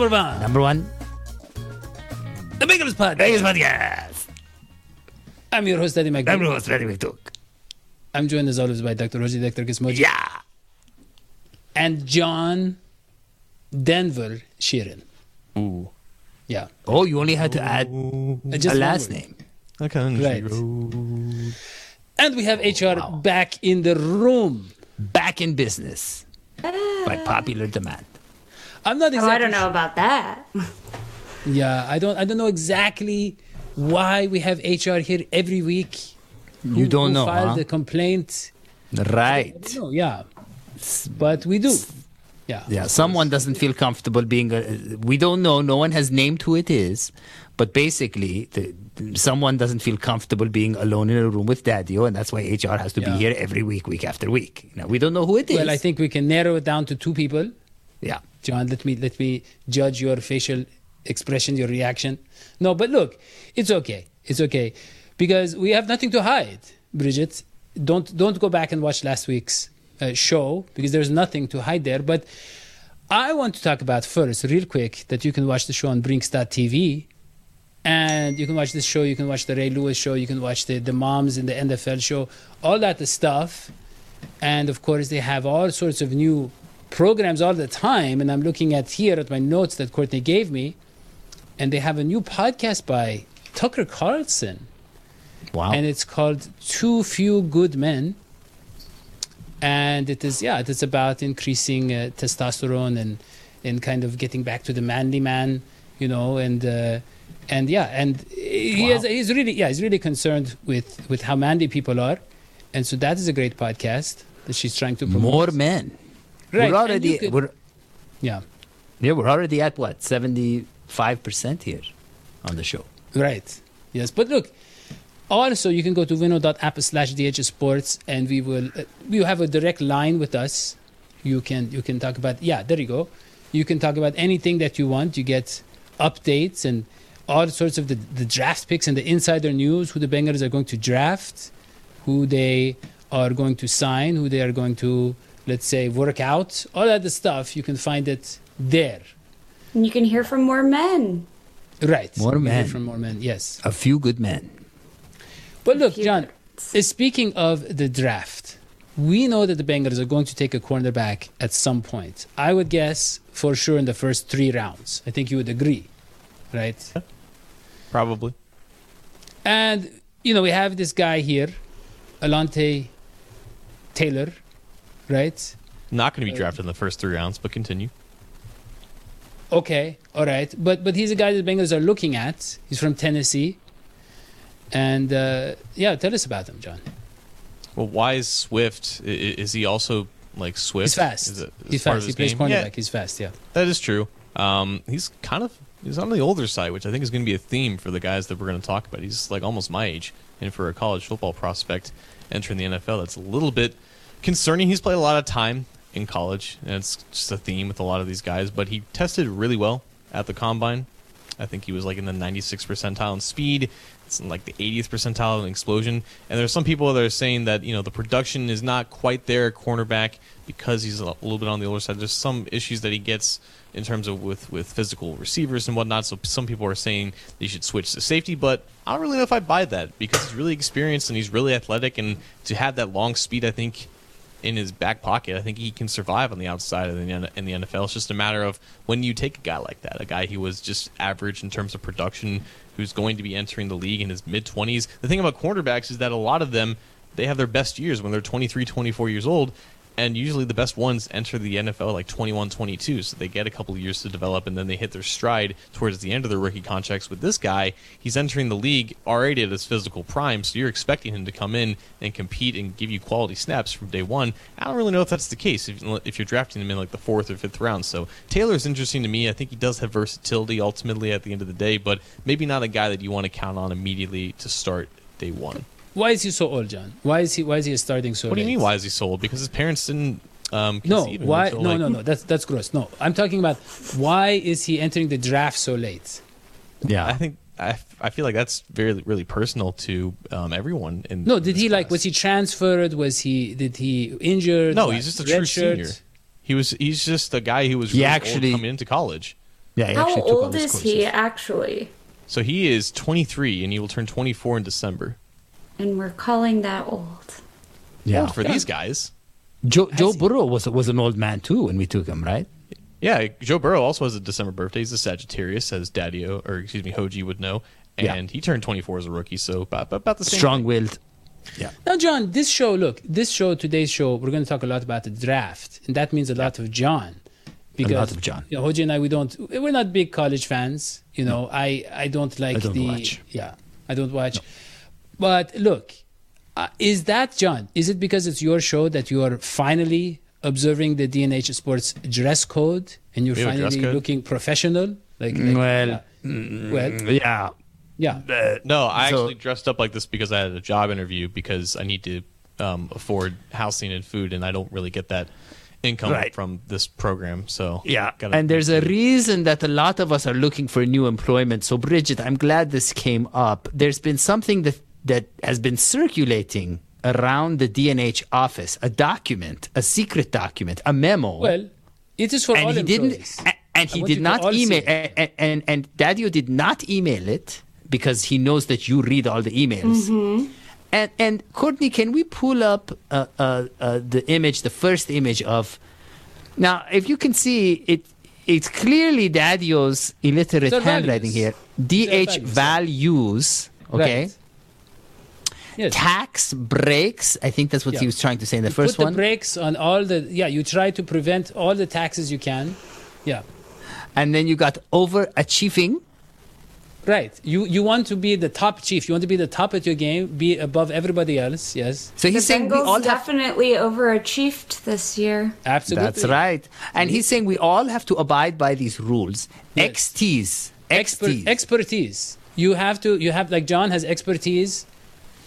Number one, number one the Bengals Podcast. Vegas podcast. I'm your host, Eddie I'm McDonald. your host, Freddie McDuck. I'm joined as always by Dr. Rosie, Dr. Gizmoji, Yeah. and John Denver Sheeran. Ooh. Yeah. Oh, you only had to add Uh, Just a one last word. name. A country Right. And we have HR wow. back in the room. Back in business by popular demand. I'm not Oh, I don't know about that. Yeah, I don't I don't know exactly why we have HR here every week. You Who- don't who know, filed huh? the complaint. Right. No, yeah. But we do. Yeah. Yeah, someone doesn't feel comfortable being a. We don't know. No one has named who it is, but basically, the, someone doesn't feel comfortable being alone in a room with Daddy-O, and that's why HR has to Yeah. be here every week, week after week. Now we don't know who it is. Well, I think we can narrow it down to two people. Yeah. John, let me let me judge your facial expression, your reaction. No, but look, it's okay. It's okay because we have nothing to hide, Bridget. Don't don't go back and watch last week's uh, show because there's nothing to hide there. But I want to talk about first, real quick, that you can watch the show on Brinx.tv. And you can watch this show, you can watch the Ray Lewis show, you can watch the, the moms in the NFL show, all that stuff. And of course, they have all sorts of new programs all the time. And I'm looking at here at my notes that Courtney gave me. And they have a new podcast by Tucker Carlson. Wow. And it's called Too Few Good Men. And it is, yeah, it is about increasing uh, testosterone and, and kind of getting back to the manly man, you know, and, uh, and yeah, and he Wow. has, he's really, yeah, he's really concerned with, with how manly people are. And so that is a great podcast that she's trying to promote. More men. Right, We're already. could- we're, Yeah. yeah, we're already at what seventy-five percent here on the show. Right. Yes. But look, also you can go to vino.app slash DH Sports and we will uh, you have a direct line with us. You can you can talk about yeah, there you go. You can talk about anything that you want. You get updates and all sorts of the, the draft picks and the insider news, who the Bengals are going to draft, who they are going to sign, who they are going to, let's say, work out. All that stuff, you can find it there. And you can hear from more men. Right. More You hear men. From more men, yes. A few good men. But look, John, birds. uh, speaking of the draft, we know that the Bengals are going to take a cornerback at some point. I would guess for sure in the first three rounds. I think you would agree, right? Probably. And, you know, we have this guy here, Alontae Taylor, right? Not going to be drafted in the first three rounds, but continue. Okay, all right. But but he's a guy that the Bengals are looking at. He's from Tennessee. And, uh, yeah, tell us about him, John. Well, why is Swift? Is he also like Swift? He's fast. Is it- is he's fast. He plays game? cornerback. Yeah, He's fast, yeah. that is true. Um, he's kind of he's on the older side, which I think is going to be a theme for the guys that we're going to talk about. He's like almost my age, and for a college football prospect entering the NFL, that's a little bit concerning. He's played a lot of time in college, and it's just a theme with a lot of these guys. But he tested really well at the combine. I think he was like in the 96th percentile in speed. It's in like the 80th percentile in explosion. And there's some people that are saying that you know the production is not quite there at cornerback because he's a little bit on the older side. There's some issues that he gets in terms of with with physical receivers and whatnot. So some people are saying they should switch to safety, but I don't really know if I buy that because he's really experienced and he's really athletic, and to have that long speed, I think in his back pocket. I think he can survive on the outside of the in the NFL. It's just a matter of when you take a guy like that, a guy who was just average in terms of production, who's going to be entering the league in his mid 20s. The thing about cornerbacks is that a lot of them they have their best years when they're 23, 24 years old. And usually the best ones enter the NFL like 21, 22, so they get a couple years to develop, and then they hit their stride towards the end of their rookie contracts. With this guy, he's entering the league already at his physical prime, so you're expecting him to come in and compete and give you quality snaps from day one. I don't really know if that's the case if, if you're drafting him in like the fourth or fifth round. So Taylor's interesting to me. I think he does have versatility ultimately at the end of the day, but maybe not a guy that you want to count on immediately to start day one. Why is he so old, John? Why is he why is he starting so What do you mean? Why is he so old? Because his parents didn't. Um, No, conceive him why? until, No, like- no, no. That's that's gross. No, I'm talking about why is he entering the draft so late? Yeah. I think I, I feel like that's very really personal to um, everyone. In No, did this he like? Was he transferred? Was he? Did he injured? No, What, he's just a red true shirt? senior. He was. He's just a guy who was really actually- old coming into college. yeah. He How actually took all old those is he actually? So he is 23, and he will turn 24 in December. And we're calling that old. Yeah. Old for these guys. Joe, Joe he- Burrow was was an old man too when we took him, right? Yeah, Joe Burrow also has a December birthday. He's a Sagittarius, as Daddy or excuse me, Hoji would know. And Yeah. he turned 24 as a rookie, so about, about the same. Strong-willed. Yeah. Now, John, this show, look, this show, today's show, we're going to talk a lot about the draft, and that means a lot of John. Because, a lot of John. You know, Hoji and I, we don't, we're not big college fans. You know, I, I don't like I don't the, watch. yeah, I don't watch. But look, uh, is that John? Is it because it's your show that you are finally observing the DNH Sports dress code and you're We have a dress finally looking professional? Like, like Well, yeah. well, Yeah. yeah. No, I So- actually dressed up like this because I had a job interview because I need to um, afford housing and food, and I don't really get that income Right. from this program. So Yeah, and there's a reason that a lot of us are looking for new employment. So, Bridget, I'm glad this came up. There's been something that that has been circulating around the DNH office, a document, a secret document, a memo. Well, it is for all and he didn't, and he did not email, it. and, and and Daddio did not email it because he knows that you read all the emails. And and Courtney, can we pull up uh, uh, uh, the image, the first image of? Now, if you can see it, it's clearly Daddio's illiterate handwriting values. here. DH values, values. Okay. Right. Yes. Tax breaks. I think that's what Yeah. he was trying to say in the You first put one. the brakes on all the yeah you try to prevent all the taxes you can yeah and then you got overachieving. right you you want to be the top chief you want to be the top at your game be above everybody else yes So The he's saying we Bengals all have definitely overachieved this year. absolutely That's right. And he's saying we all have to abide by these rules. Yes. XTs. Expert, expertise you have to you have like john has expertise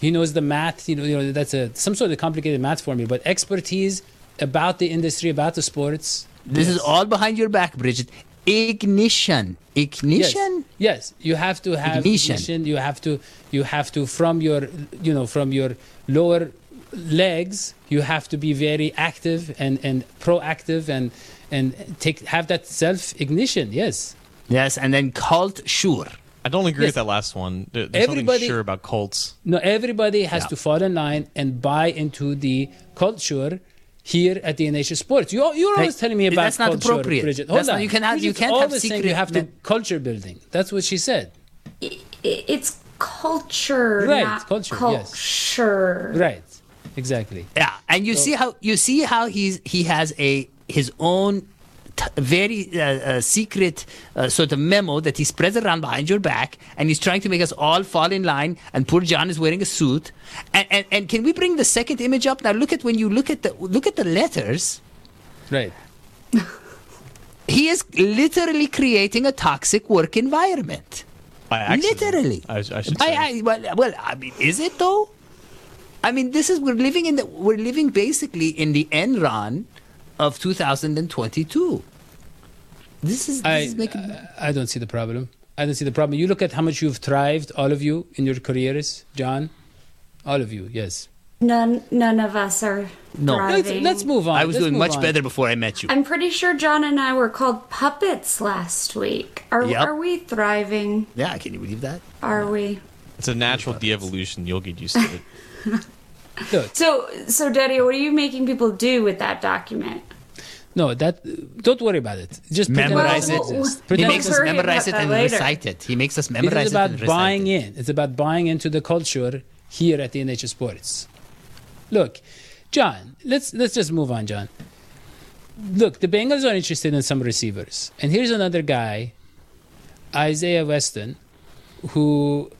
he knows the math you know, you know that's a some sort of complicated math formula but expertise about the industry about the sports this is all behind your back, Bridget. Ignition. Ignition? Yes. yes, you have to have Ignition. ignition. You have to, you have to from your, you know, from your lower legs. You have to be very active and and proactive and and take have that self ignition. Yes, Yes, and then cult sure. I don't agree Yes. with that last one. There's Everybody- sure about cults. no, everybody has Yeah. to fall in line and buy into the culture. Here at the NH Sports, you you're always Hey, telling me about that's not culture, appropriate. Bridget. That's Hold not- on. you cannot- you can't have always saying secret You have to men- culture building. That's what she said. I- i- It's culture, Right, not culture, yes. Right. Exactly. Yeah, and you see how you see how he's he has a his own t- very uh, uh, secret uh, sort of memo that he spreads around behind your back, and he's trying to make us all fall in line. And poor John is wearing a suit. And, and and can we bring the second image up now? Look at when you look at the look at the letters. Right. He is literally creating a toxic work environment. Literally. I, I should say. I, well, well, I mean, is it though? I mean, this is we're living in the we're living basically in the end run of 2022. This is this I, is making I don't see the problem. I don't see the problem. You look at how much you've thrived, all of you, in your careers, John. All of you, yes. None, none of us are No. Let's, let's move on. I was Let's doing much on. better before I met you. I'm pretty sure John and I were called puppets last week. Are Yep. are we thriving? yeah, I can you believe that? Are we? It's a natural de-evolution. You'll get used to it. Look, So, so Daddy, what are you making people do with that document? no, that. Don't worry about it. Just Memorize it it. doesn't. He makes us memorize it and later. recite it. He makes us memorize it It's about and buying it. in. It's about buying into the culture here at the NH Sports. Look, John, let's let's just move on, John. Look, the Bengals are interested in some receivers, and here's another guy, Isaiah Weston, who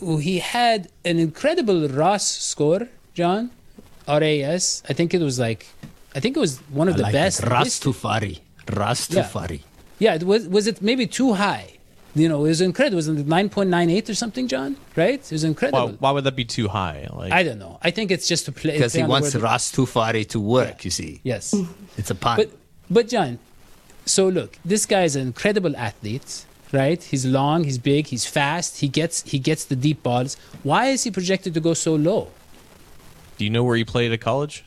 who he had an incredible RAS score, John, R A S. I think it was like, I think it was one of the best. Rastufari. Rastufari. Yeah, it was was it maybe too high? You know, it was incredible. Was it nine point nine eight or something, John? Right? It was incredible. Why, why would that be too high? Like, I don't know. I think it's just to play Because he wants word- Rastufari to work, you see. Yes. It's a pun. But but John, so look, this guy is an incredible athlete, right? He's long, he's big, he's fast. He gets he gets the deep balls. Why is he projected to go so low? Do you know where he played at college?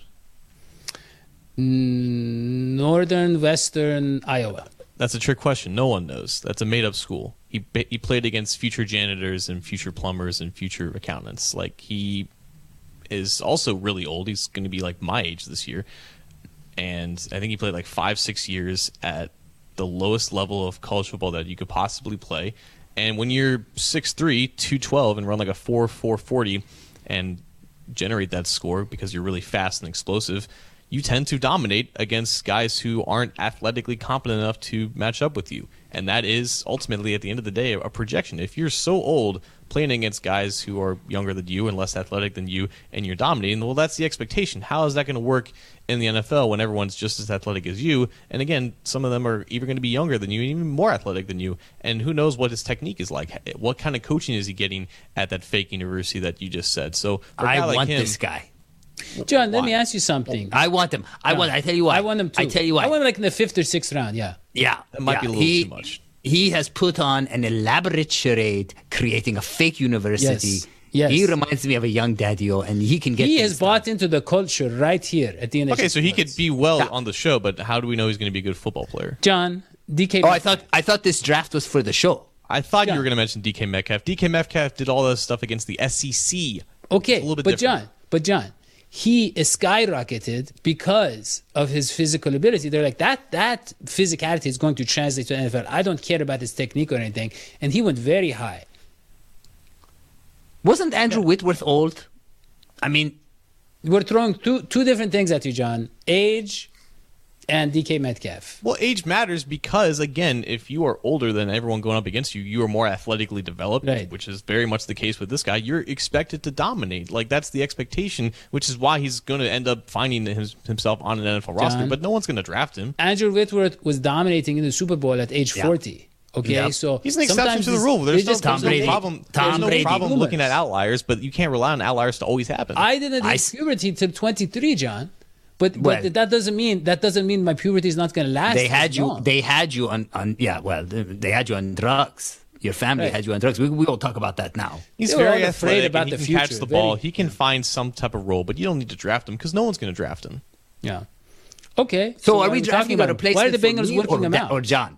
Northern, Western Iowa. That's a trick question. No one knows. That's a made up school. He he played against future janitors and future plumbers and future accountants. Like he is also really old. He's going to be like my age this year, and I think he played like five six years at the lowest level of college football that you could possibly play. And when you're 6'3", 212 and run like a 4 440 and generate that score because you're really fast and explosive, you tend to dominate against guys who aren't athletically competent enough to match up with you. And that is ultimately, at the end of the day, a projection. If you're so old playing against guys who are younger than you and less athletic than you, and you're dominating, well, that's the expectation. How is that going to work in the NFL when everyone's just as athletic as you? And again, some of them are even going to be younger than you and even more athletic than you. And who knows what his technique is like? What kind of coaching is he getting at that fake university that you just said? So for a I guy like want him, this guy. John, let me ask you something. I want him. I John, want. I tell you what. I want him too. I tell you what. I want him like in the fifth or sixth round. Yeah. Yeah, That might yeah. be a little he, too much. He has put on an elaborate charade, creating a fake university. Yes, yes. He reminds me of a young daddy-o, oh, and he can get. He things has bought into the culture right here at the end. Okay, so he could be well Yeah. on the show, but how do we know he's going to be a good football player? John DK. done. Oh, I thought. I thought this draft was for the show. I thought Yeah. you were going to mention DK Metcalf. DK Metcalf did all that stuff against the SEC. Okay, a little bit but different. John, but John, he is skyrocketed because of his physical ability. They're like that. That physicality is going to translate to NFL. I don't care about his technique or anything, and he went very high. Wasn't Andrew Whitworth old? I mean, We're throwing two two different things at you, John: age and DK Metcalf. Well, age matters because, again, if you are older than everyone going up against you, you are more athletically developed, Right. which is very much the case with this guy. You're expected to dominate. Like, that's the expectation, which is why he's going to end up finding his, himself on an NFL roster, but no one's going to draft him. Andrew Whitworth was dominating in the Super Bowl at age Yeah. forty. Okay, Yeah. so He's an exception to the rule. There's no, just- Tom there's no problem, Tom there's no Brady. problem looking at outliers, but you can't rely on outliers to always happen. I didn't I reach s- puberty till 23, John. But, Well- but that doesn't mean that doesn't mean my puberty is not going to last. they had you. long. They had you on. on yeah, well, they- they had you on drugs. Your family Right. had you on drugs. We, we won't talk about that now. He's They very afraid athletic about and he the can catch the ball. Very- He can find some type of role, but you don't need to draft him because no one's going to draft him. yeah. Okay. So, why are we talking drafting about a place? Why are the for Bengals working or, him out? or John?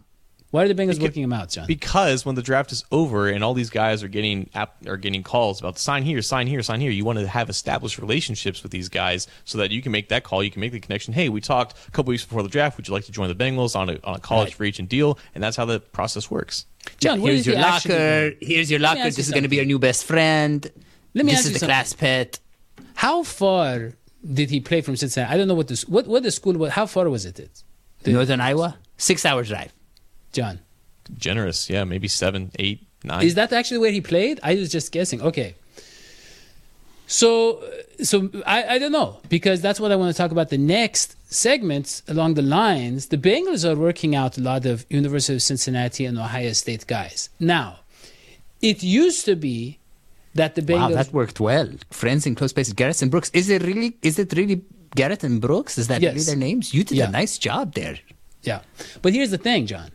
Why are the Bengals Because- working him out, John? Because when the draft is over and all these guys are getting app, are getting calls about sign here, sign here, sign here, you want to have established relationships with these guys so that you can make that call, you can make the connection. Hey, we talked a couple weeks before the draft. Would you like to join the Bengals on a on a college Right. free agent deal? And that's how the process works. John, what here's is your he actually locker. doing? Here's your locker. This you is going to be your new best friend. Let me this ask is you the something. class pet. How far did he play from Cincinnati? I don't know what this what what the school was. How far was it? it the- Northern Iowa, six hour drive. John, Generous, yeah, maybe seven, eight, nine. is that actually where he played? I was just guessing. Okay. So, so I, I don't know because that's what I want to talk about. The next segments along the lines, the Bengals are working out a lot of University of Cincinnati and Ohio State guys. Now, it used to be that the Wow, Bengals. that worked well. Friends in close places. Garrett and Brooks. Is it really? Is it really Garrett and Brooks? Is that Yes. really their names? You did Yeah. a nice job there. Yeah. But here's the thing, John.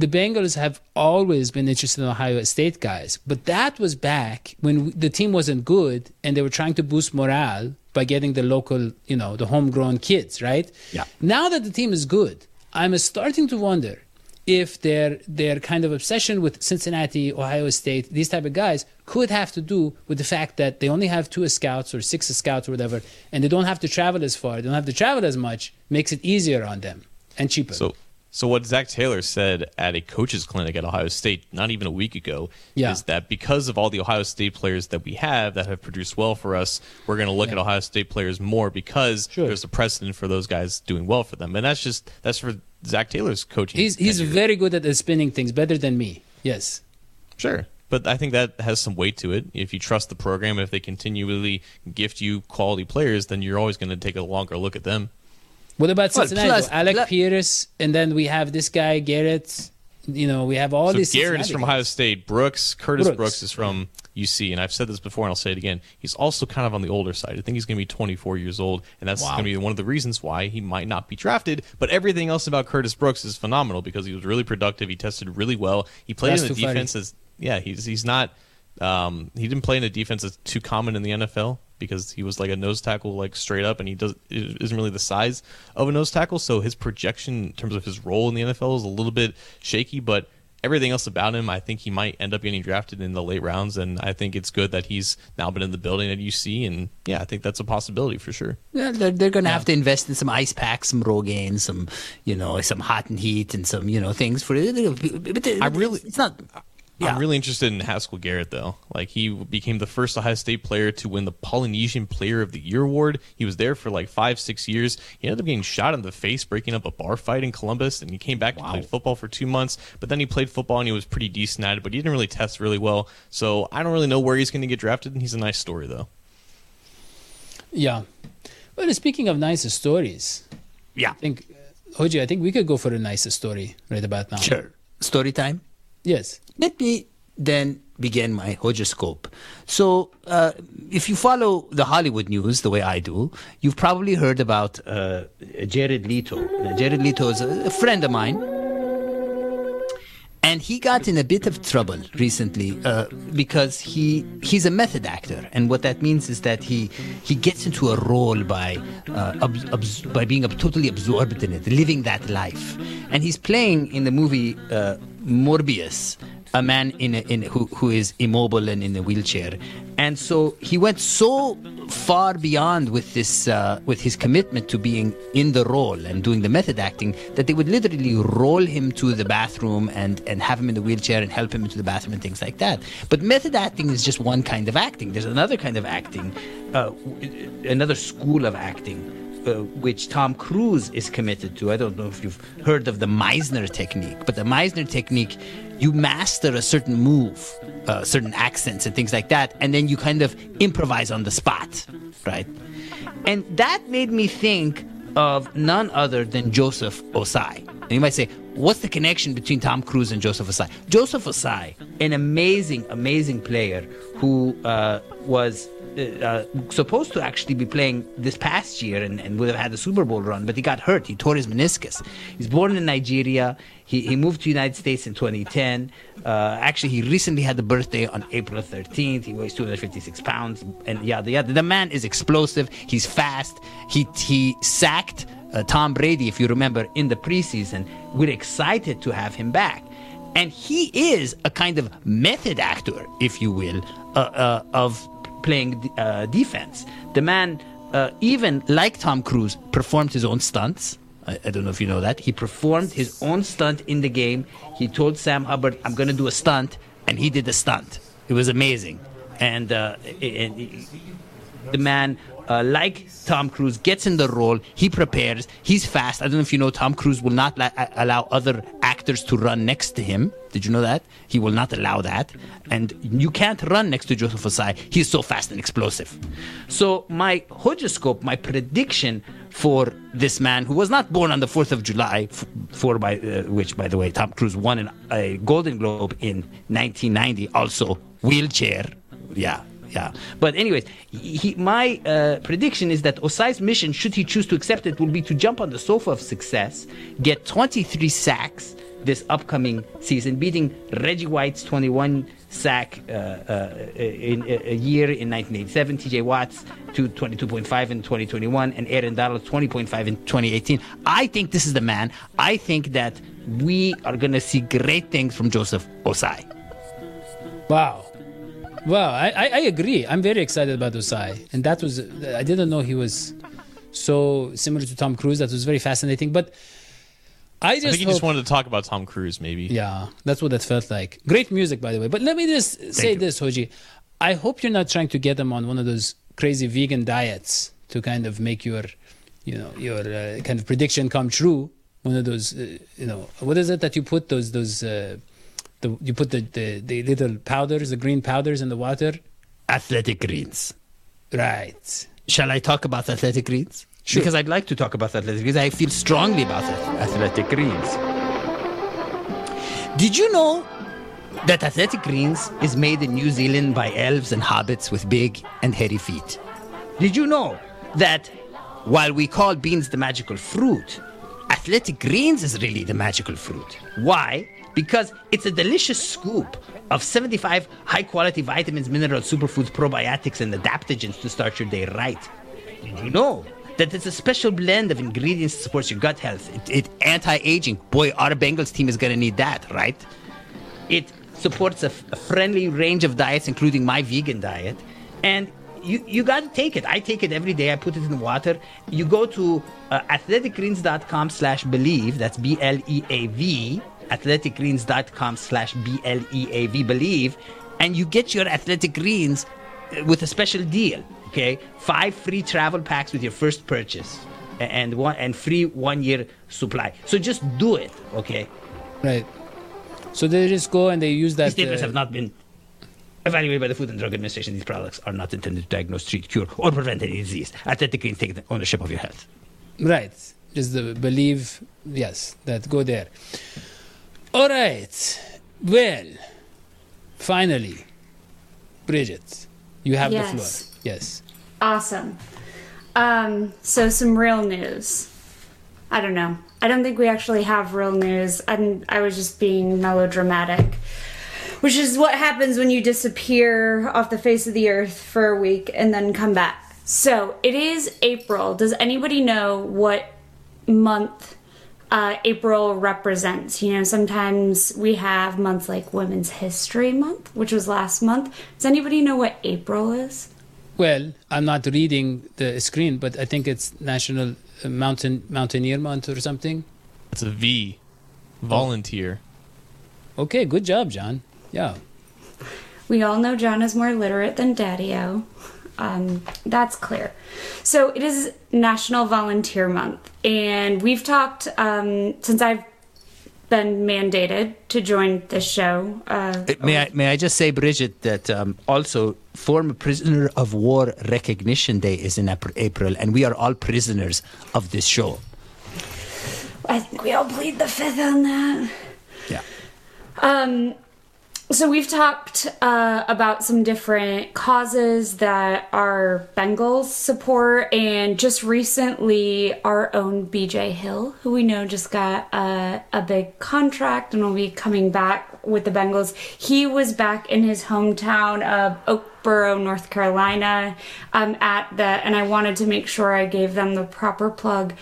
The Bengals have always been interested in Ohio State guys, but that was back when the team wasn't good and they were trying to boost morale by getting the local, you know, the homegrown kids, right? Yeah. Now that the team is good, I'm starting to wonder if their their kind of obsession with Cincinnati, Ohio State, these type of guys could have to do with the fact that they only have two scouts or six scouts or whatever, and they don't have to travel as far, they don't have to travel as much, makes it easier on them and cheaper. So So what Zac Taylor said at a coaches clinic at Ohio State not even a week ago Yeah. is that because of all the Ohio State players that we have that have produced well for us, we're going to look Yeah. at Ohio State players more because Sure. there's a precedent for those guys doing well for them, and that's just that's for Zac Taylor's coaching. He's he's tenure. very good at spinning things, better than me. Yes. Sure. But I think that has some weight to it. If you trust the program, if they continually gift you quality players, then you're always going to take a longer look at them. What about Well, Cincinnati? plus- Alec plus- Pierce, and then we have this guy Garrett. You know, we have all so these. Garrett is from guys. Ohio State. Brooks, Curtis Brooks. Brooks. is from UC, and I've said this before, and I'll say it again. He's also kind of on the older side. I think he's going to be 24 years old, and that's Wow. going to be one of the reasons why he might not be drafted. But everything else about Curtis Brooks is phenomenal because he was really productive. He tested really well. He played That's in the too funny. defense as yeah. He's he's not. Um, he didn't play in a defense that's too common in the NFL because he was like a nose tackle, like straight up, and he does isn't really the size of a nose tackle. So his projection in terms of his role in the NFL is a little bit shaky, but everything else about him, I think he might end up getting drafted in the late rounds, and I think it's good that he's now been in the building at UC, and yeah, I think that's a possibility for sure. Yeah, they're, they're going to have to invest in some ice packs, some Rogaine, some you know, some hot and heat, and some you know things for it. But I really- it's not. Yeah. I'm really interested in Haskell Garrett though. Like he became the first Ohio State player to win the Polynesian Player of the Year award. He was there for like five, six years. He ended up getting shot in the face, breaking up a bar fight in Columbus, and he came back and played football for two months. But then he played football and he was pretty decent at it, but he didn't really test really well. So I don't really know where he's going to get drafted. And he's a nice story though. Yeah. Well, speaking of nice stories, yeah, I think, Hoji, I think we could go for a nice story right about now. sure. Story time. Yes. Let me then begin my hojoscope. So, uh, if you follow the Hollywood news the way I do, you've probably heard about uh, Jared Leto. Jared Leto is a friend of mine. And he got in a bit of trouble recently uh, because he he's a method actor, and what that means is that he he gets into a role by uh, abs- abs- by being ab- totally absorbed in it, living that life. And he's playing in the movie uh, Morbius, a man in, a, in who who is immobile and in a wheelchair, and so he went so far beyond with this uh, with his commitment to being in the role and doing the method acting that they would literally roll him to the bathroom and and have him in the wheelchair and help him into the bathroom and things like that. But method acting is just one kind of acting. There's another kind of acting, uh, another school of acting. Uh, which Tom Cruise is committed to. I don't know if you've heard of the Meisner technique, but the Meisner technique, you master a certain move, uh, certain accents and things like that, and then you kind of improvise on the spot, right? And that made me think of none other than Joseph Ossai. And you might say, what's the connection between Tom Cruise and Joseph Ossai? Joseph Ossai, an amazing, amazing player who uh, was uh, supposed to actually be playing this past year and, and would have had a Super Bowl run, but he got hurt. He tore his meniscus. He's born in Nigeria. He, he moved to the United States in 2010. Uh, actually, he recently had a birthday on April 13th. He weighs 256 pounds, and yada yada. The man is explosive. He's fast. He he sacked uh, Tom Brady, if you remember, in the preseason. We're excited to have him back. And he is a kind of method actor, if you will, uh, uh, of playing uh, defense. The man, uh, even like Tom Cruise, performed his own stunts. I, I don't know if you know that. He performed his own stunt in the game. He told Sam Hubbard, I'm going to do a stunt, and he did the stunt. It was amazing. And, uh, and the man, uh, like Tom Cruise, gets in the role. He prepares. He's fast. I don't know if you know, Tom Cruise will not la- allow other actors to run next to him. Did you know that? He will not allow that. And you can't run next to Joseph Ossai. He's so fast and explosive. So my horoscope, my prediction for this man, who was not born on the 4th of July, for by uh, which, by the way, Tom Cruise won an, a Golden Globe in 1990, also wheelchair. Yeah, yeah. But anyways, he- my uh, prediction is that Ossai's mission, should he choose to accept it, will be to jump on the sofa of success, get 23 sacks this upcoming season, beating Reggie White's 21 sack uh, uh, in a, a year in 1987, TJ Watt's to 22.5 in 2021, and Aaron Donald 20.5 in 2018. I think this is the man. I think that we are going to see great things from Joseph Ossai. Wow. Wow, I, I, I agree. I'm very excited about Ossai. And that was, I didn't know he was so similar to Tom Cruise. That was very fascinating. But I I just think he hope, just wanted to talk about Tom Cruise, maybe. Yeah, that's what that felt like. Great music, by the way. But let me just say you. this, Hoji. I hope you're not trying to get them on one of those crazy vegan diets to kind of make your, you know, your uh, kind of prediction come true. One of those, uh, you know, what is it that you put those those, uh, the you put the, the the little powders, the green powders in the water. Athletic greens. Right. Shall I talk about athletic greens? Sure. Because I'd like to talk about athletic greens. I feel strongly about it. Athletic greens. Did you know that athletic greens is made in New Zealand by elves and hobbits with big and hairy feet? Did you know that while we call beans the magical fruit, athletic greens is really the magical fruit? Why? Because it's a delicious scoop of 75 high quality vitamins, minerals, superfoods, probiotics, and adaptogens to start your day right. Did you know that it's a special blend of ingredients that supports your gut health? It, it anti-aging. Boy, our Bengals team is gonna need that, right? It supports a, f- a friendly range of diets, including my vegan diet, and you you got to take it. I take it every day. I put it in water. You go to uh, athleticgreens.com/bleav. That's B L E A V. Athleticgreens.com/b l e a v. Bleav, and you get your athletic greens with a special deal. Okay, five free travel packs with your first purchase, and one and free one year supply. So just do it. Okay. Right. So they just go and they use that. These statements uh, have not been evaluated by the Food and Drug Administration. These products are not intended to diagnose, treat, cure, or prevent any disease. Athletic Greens the ownership of your health. Right. Just the believe, yes, that go there. All right. Well, finally, Bridget, you have the Yes. floor. Yes. Awesome. Um, so some real news. I don't know. I don't think we actually have real news. I'm, I was just being melodramatic, which is what happens when you disappear off the face of the earth for a week and then come back. So it is April. Does anybody know what month uh, April represents? You know, sometimes we have months like Women's History Month, which was last month. Does anybody know what April is? Well, I'm not reading the screen, but I think it's National uh, Mountain Mountaineer Month or something. It's a V. Volunteer. Okay, good job, John. Yeah. We all know John is more literate than Daddy-O. Um, that's clear. So it is National Volunteer Month, and we've talked um, since I've been mandated to join this show. Uh, May I, may I just say, Bridget, that um, also former prisoner of war recognition day is in April, and we are all prisoners of this show. I think we all plead the fifth on that. Yeah. Um, so we've talked uh, about some different causes that our Bengals support, and just recently, our own BJ Hill, who we know just got a, a big contract and will be coming back with the Bengals. He was back in his hometown of Oakboro, North Carolina, um, at the, and I wanted to make sure I gave them the proper plug,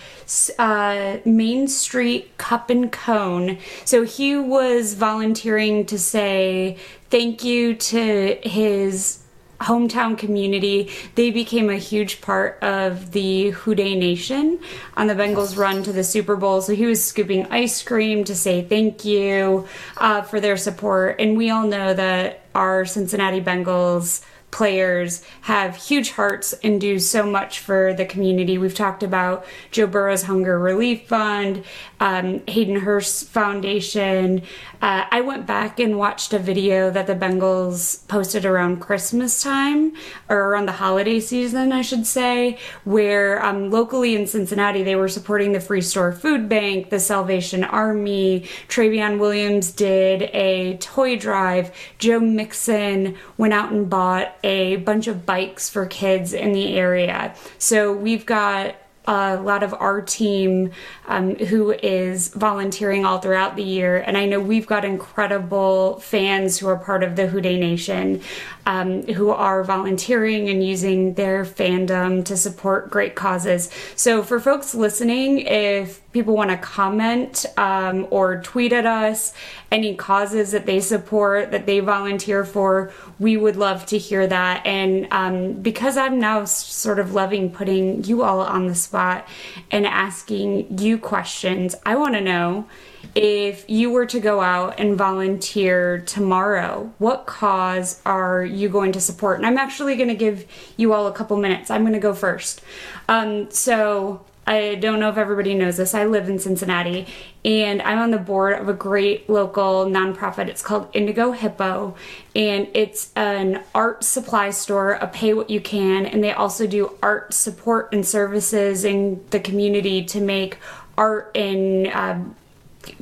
uh, Main Street Cup and Cone. So he was volunteering to say thank you to his hometown community. They became a huge part of the Who Dey Nation on the Bengals run to the Super Bowl. So he was scooping ice cream to say thank you uh, for their support. And we all know that our Cincinnati Bengals players have huge hearts and do so much for the community. We've talked about Joe Burrow's Hunger Relief Fund, um, Hayden Hurst Foundation. Uh, I went back and watched a video that the Bengals posted around Christmas time, or around the holiday season, I should say, where um, locally in Cincinnati they were supporting the Free Store Food Bank, the Salvation Army. Trayveon Williams did a toy drive. Joe Mixon went out and bought a bunch of bikes for kids in the area. So we've got a lot of our team um, who is volunteering all throughout the year. And I know we've got incredible fans who are part of the Who Dey Nation um, who are volunteering and using their fandom to support great causes. So for folks listening, if people want to comment um, or tweet at us any causes that they support that they volunteer for we would love to hear that and um, because i'm now sort of loving putting you all on the spot and asking you questions i want to know if you were to go out and volunteer tomorrow, what cause are you going to support? And I'm actually going to give you all a couple minutes. I'm going to go first. Um, so, I don't know if everybody knows this. I live in Cincinnati and I'm on the board of a great local nonprofit. It's called Indigo Hippo and it's an art supply store, a pay what you can, and they also do art support and services in the community to make art and um,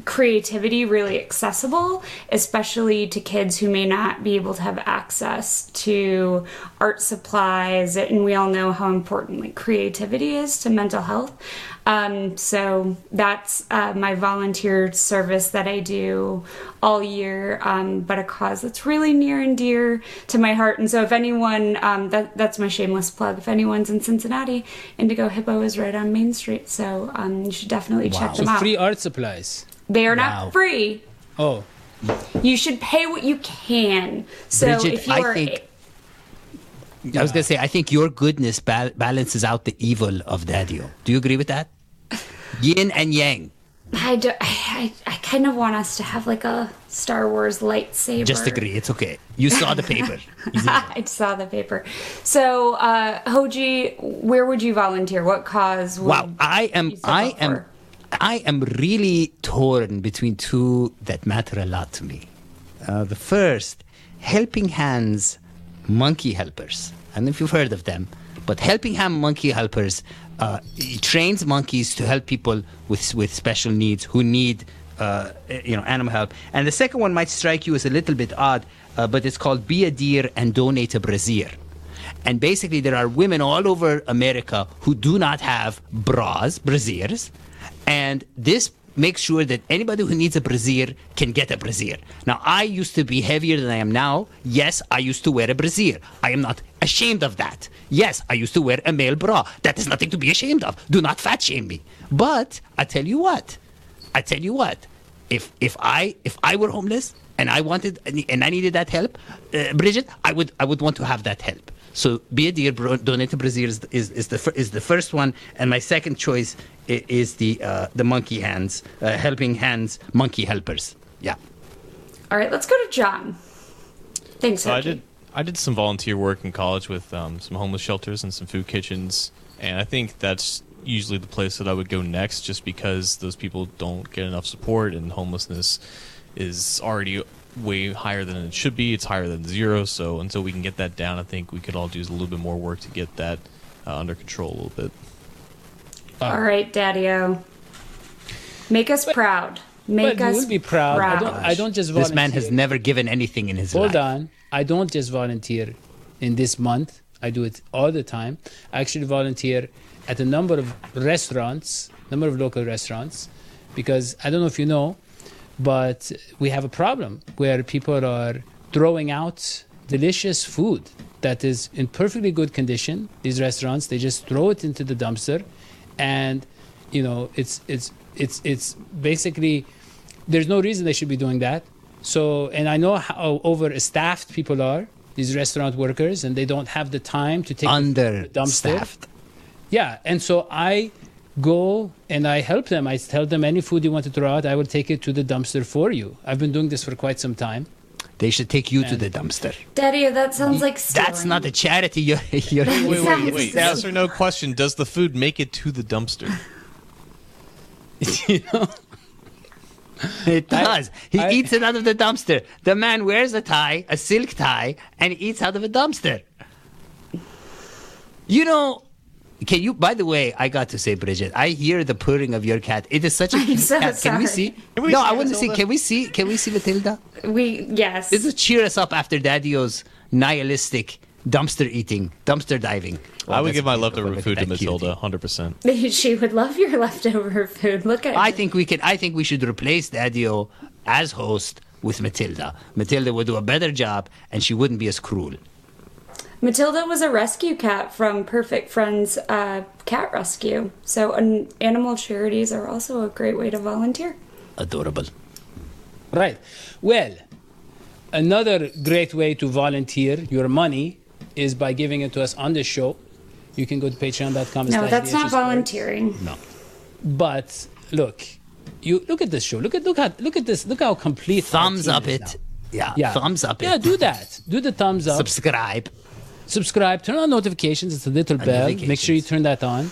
creativity really accessible, especially to kids who may not be able to have access to art supplies. And we all know how important like creativity is to mental health. Um, so that's uh, my volunteer service that I do all year, um, but a cause that's really near and dear to my heart. And so if anyone, um, that, that's my shameless plug. If anyone's in Cincinnati, Indigo Hippo is right on Main Street. So um, you should definitely check So them out. free art supplies. They are Wow. not free. Oh, You should pay what you can. So Bridget, if you I are, think- I was gonna say, I think your goodness bal- balances out the evil of Daddy-O. Do you agree with that? Yin and yang. I, do, I, I kind of want us to have like a Star Wars lightsaber. Just agree. It's okay. You saw the paper. I saw the paper. So, uh, Hoji, where would you volunteer? What cause? Would Wow, I am you I am for? I am really torn between two that matter a lot to me. Uh, the first, Helping Hands Monkey Helpers. I don't know if you've heard of them, but Helping Hand Monkey Helpers uh, trains monkeys to help people with with special needs who need uh, you know animal help. And the second one might strike you as a little bit odd, uh, but it's called Be a Deer and Donate a Brazier. And basically, there are women all over America who do not have bras, brasiers, and this makes sure that anybody who needs a brassiere can get a brassiere. Now, I used to be heavier than I am now. Yes, I used to wear a brassiere. I am not ashamed of that. Yes, I used to wear a male bra. That is nothing to be ashamed of. Do not fat shame me. But I tell you what, I tell you what, if if I if I were homeless and I wanted and I needed that help, uh, Bridget, I would I would want to have that help. So be a dear, donate to Brazil is, is, is the is the first one, and my second choice i- is the uh, the monkey hands, uh, helping hands, monkey helpers. Yeah. All right, let's go to John. Thanks, So I did I did some volunteer work in college with um, some homeless shelters and some food kitchens, and I think that's usually the place that I would go next, just because those people don't get enough support, and homelessness is already way higher than it should be. It's higher than zero. So until we can get that down, I think we could all do a little bit more work to get that uh, under control a little bit. All right, Daddy-O. Make us proud. Make but you us will be proud. I don't. I don't just volunteer. This man has never given anything in his Hold life. on. I don't just volunteer in this month. I do it all the time. I actually volunteer at a number of restaurants, number of local restaurants, because I don't know if you know, but we have a problem where people are throwing out delicious food that is in perfectly good condition. These restaurants, they just throw it into the dumpster, and you know, it's it's it's it's basically there's no reason they should be doing that. So, and I know how overstaffed people are, these restaurant workers, and they don't have the time to take the dumpster. Understaffed. Yeah, and so I go and I help them. I tell them any food you want to throw out, I will take it to the dumpster for you. I've been doing this for quite some time. They should take you to the dumpster. Daddy-O, that sounds like That's not a charity. You're, you're Wait, wait, Sounds- wait. Yes or no question? Does the food make it to the dumpster? you know? It does. he I- eats it out of the dumpster. The man wears a tie, a silk tie, and eats out of a dumpster. You know, can you? By the way, I got to say, Bridget, I hear the purring of your cat. It is such a cute so cat. Can we see? Can we no, see I want to see. Can we see? Can we see Matilda? We yes. This will cheer us up after Daddy-O's nihilistic dumpster eating, dumpster diving. I would give my beautiful. leftover Look food to. Matilda, hundred percent. she would love your leftover food. Look at I think we can. I think we should replace Daddy-O as host with Matilda. Matilda would do a better job, and she wouldn't be as cruel. Matilda was a rescue cat from Perfect Friends uh, Cat Rescue. So, an, animal charities are also a great way to volunteer. Adorable. Right. Well, another great way to volunteer your money is by giving it to us on the show. You can go to patreon.com. No, that's not volunteering. No. But look, you look at this show. Look at look at look at this. Look how complete. Thumbs up it. now. Yeah. Yeah. Thumbs up Yeah, it. Yeah, do that. Do the thumbs up. Subscribe. Subscribe, turn on notifications. It's a little bell. Make sure you turn that on.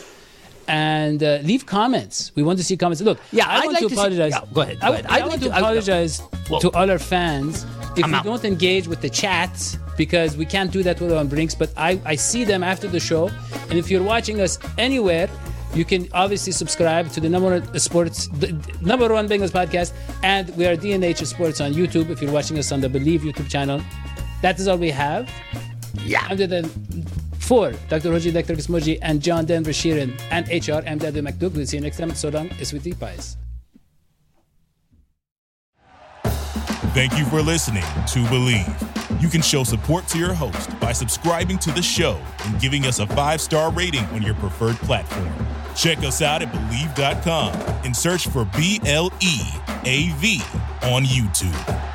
And uh, leave comments. We want to see comments. Look, Yeah, I I'd want like to to see- apologize. yeah, go ahead, go I, ahead. I I'd want to to- apologize Whoa. to all our fans if I'm we out. don't engage with the chats because we can't do that with on Brinx. But I, I see them after the show, and if you're watching us anywhere, you can obviously subscribe to the number one sports, the number one Bengals podcast, and we are DNH Sports on YouTube. If you're watching us on the Bleav YouTube channel, that is all we have. Yeah. I'm the for Dr. Hoji, Dr. Kismoji, and John Denver Sheeran, and HR, I'm Dadu McDoug. We'll see you next time. So long. Sweetie Pies. Thank you for listening to Bleav. You can show support to your host by subscribing to the show and giving us a five star rating on your preferred platform. Check us out at Bleav.com and search for B L E A V on YouTube.